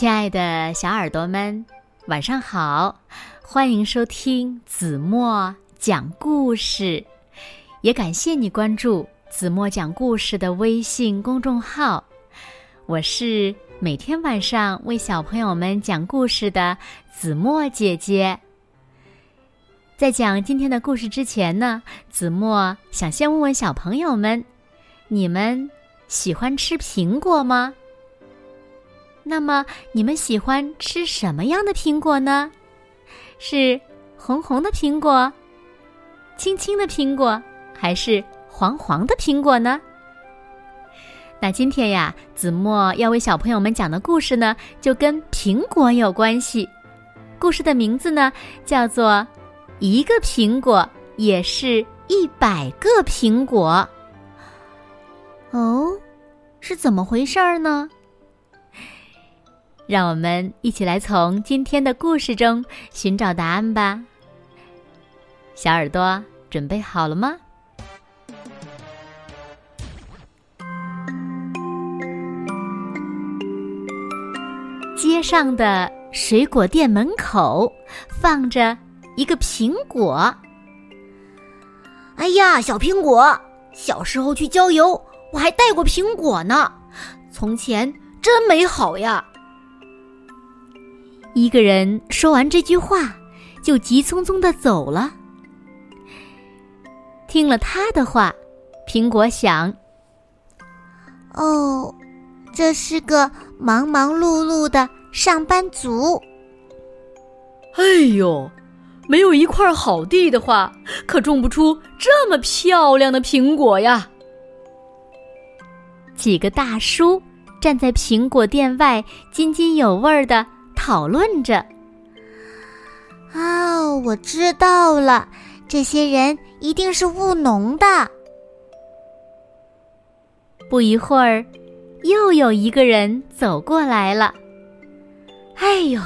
亲爱的小耳朵们，晚上好！欢迎收听子墨讲故事，也感谢你关注子墨讲故事的微信公众号。我是每天晚上为小朋友们讲故事的子墨姐姐。在讲今天的故事之前呢，子墨想先问问小朋友们：你们喜欢吃苹果吗？那么你们喜欢吃什么样的苹果呢？是红红的苹果、青青的苹果，还是黄黄的苹果呢？那今天呀，子墨要为小朋友们讲的故事呢，就跟苹果有关系。故事的名字呢，叫做《一个苹果也是一百个苹果》。哦，是怎么回事儿呢？让我们一起来从今天的故事中寻找答案吧。小耳朵准备好了吗？街上的水果店门口放着一个苹果。哎呀，小苹果！小时候去郊游，我还带过苹果呢。从前真美好呀！一个人说完这句话，就急匆匆的走了。听了他的话，苹果想：“哦，这是个忙忙碌碌的上班族。哎呦，没有一块好地的话，可种不出这么漂亮的苹果呀！”几个大叔站在苹果店外，津津有味的。讨论着。哦，我知道了，这些人一定是务农的。不一会儿，又有一个人走过来了。哎呦，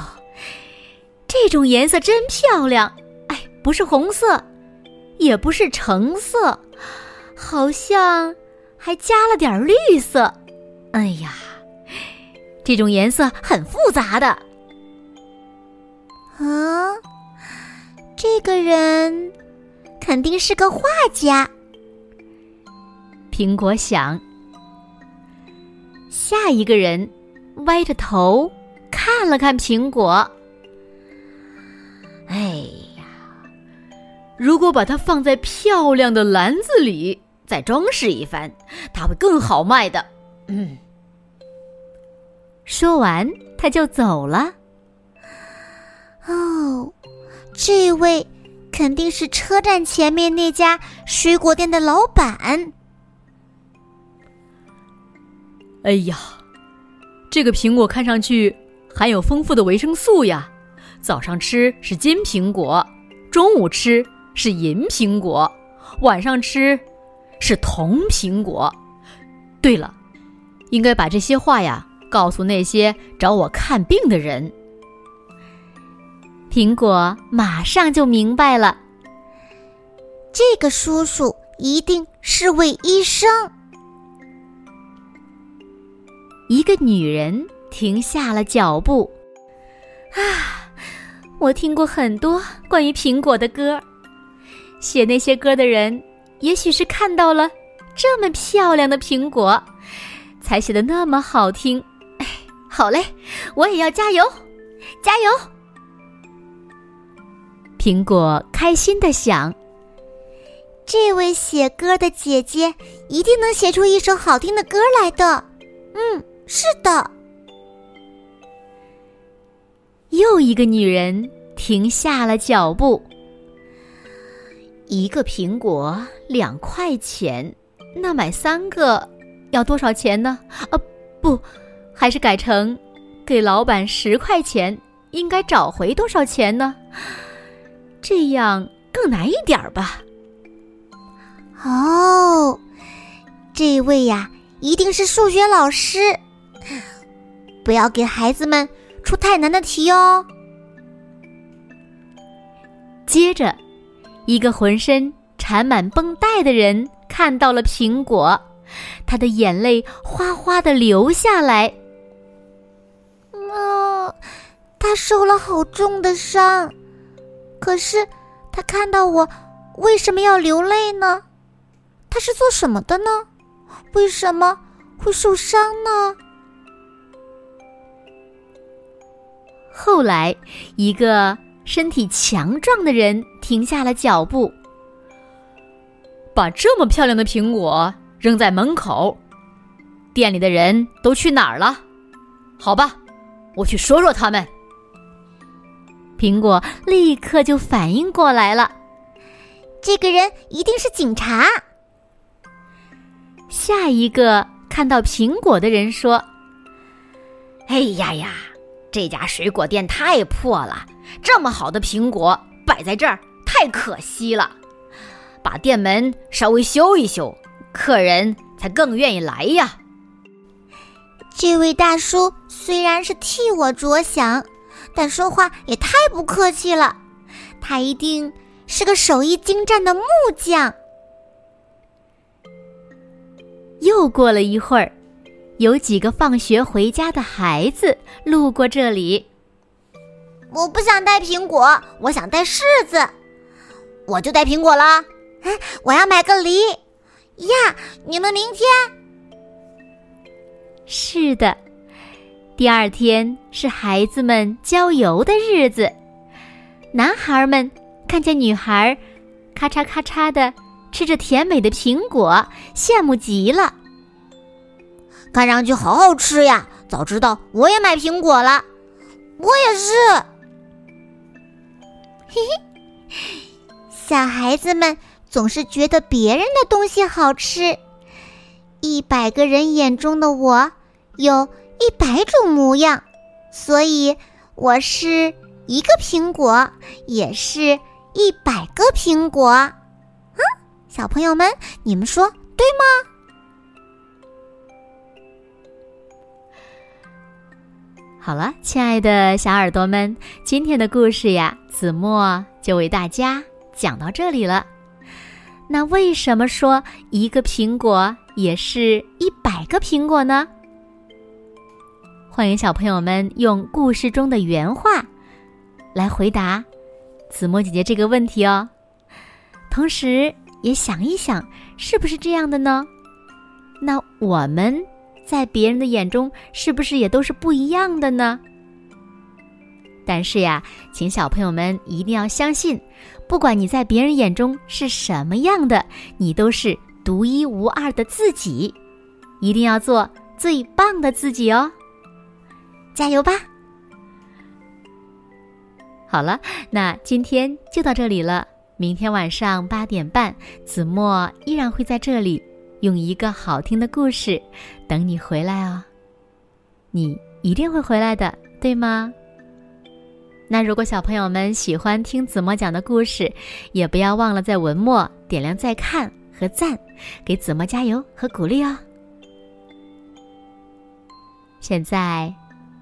这种颜色真漂亮！哎，不是红色，也不是橙色，好像还加了点绿色。哎呀，这种颜色很复杂的。啊，这个人肯定是个画家。苹果想。下一个人歪着头看了看苹果。哎呀，如果把它放在漂亮的篮子里，再装饰一番，它会更好卖的。嗯。说完，他就走了。哦，这位肯定是车站前面那家水果店的老板。哎呀，这个苹果看上去含有丰富的维生素呀！早上吃是金苹果，中午吃是银苹果，晚上吃是铜苹果。对了，应该把这些话呀告诉那些找我看病的人。苹果马上就明白了，这个叔叔一定是位医生。一个女人停下了脚步，啊，我听过很多关于苹果的歌，写那些歌的人，也许是看到了这么漂亮的苹果，才写的那么好听。哎，好嘞，我也要加油，加油！苹果开心的想：“这位写歌的姐姐一定能写出一首好听的歌来的。”嗯，是的。又一个女人停下了脚步。一个苹果两块钱，那买三个要多少钱呢？啊，不，还是改成给老板十块钱，应该找回多少钱呢？这样更难一点儿吧。哦，这位呀，一定是数学老师。不要给孩子们出太难的题哦。接着，一个浑身缠满绷带的人看到了苹果，他的眼泪哗哗的流下来。啊！他受了好重的伤。可是他看到我，为什么要流泪呢？他是做什么的呢？为什么会受伤呢？后来，一个身体强壮的人停下了脚步，把这么漂亮的苹果扔在门口。店里的人都去哪儿了？好吧，我去说说他们。苹果立刻就反应过来了，这个人一定是警察。下一个看到苹果的人说：“哎呀呀，这家水果店太破了，这么好的苹果摆在这儿太可惜了。把店门稍微修一修，客人才更愿意来呀。”这位大叔虽然是替我着想，但说话也太不客气了。他一定是个手艺精湛的木匠。又过了一会儿，有几个放学回家的孩子路过这里。我不想带苹果，我想带柿子。我就带苹果了。哎，我要买个梨。呀，你们明天？是的，第二天是孩子们郊游的日子。男孩们看见女孩咔嚓咔嚓的吃着甜美的苹果，羡慕极了。看上去好好吃呀！早知道我也买苹果了。我也是。嘿嘿，小孩子们总是觉得别人的东西好吃。一百个人眼中的我，有一百种模样，所以我是一个苹果，也是一百个苹果。嗯，小朋友们，你们说对吗？好了，亲爱的小耳朵们，今天的故事呀，子墨就为大家讲到这里了。那为什么说一个苹果？也是一百个苹果呢。欢迎小朋友们用故事中的原话来回答子墨姐姐这个问题哦。同时也想一想，是不是这样的呢？那我们在别人的眼中是不是也都是不一样的呢？但是呀，请小朋友们一定要相信，不管你在别人眼中是什么样的，你都是。独一无二的自己，一定要做最棒的自己哦！加油吧！好了，那今天就到这里了。明天晚上八点半，子墨依然会在这里，用一个好听的故事等你回来哦。你一定会回来的，对吗？那如果小朋友们喜欢听子墨讲的故事，也不要忘了在文末点亮再看。和赞，给子墨加油和鼓励哦！现在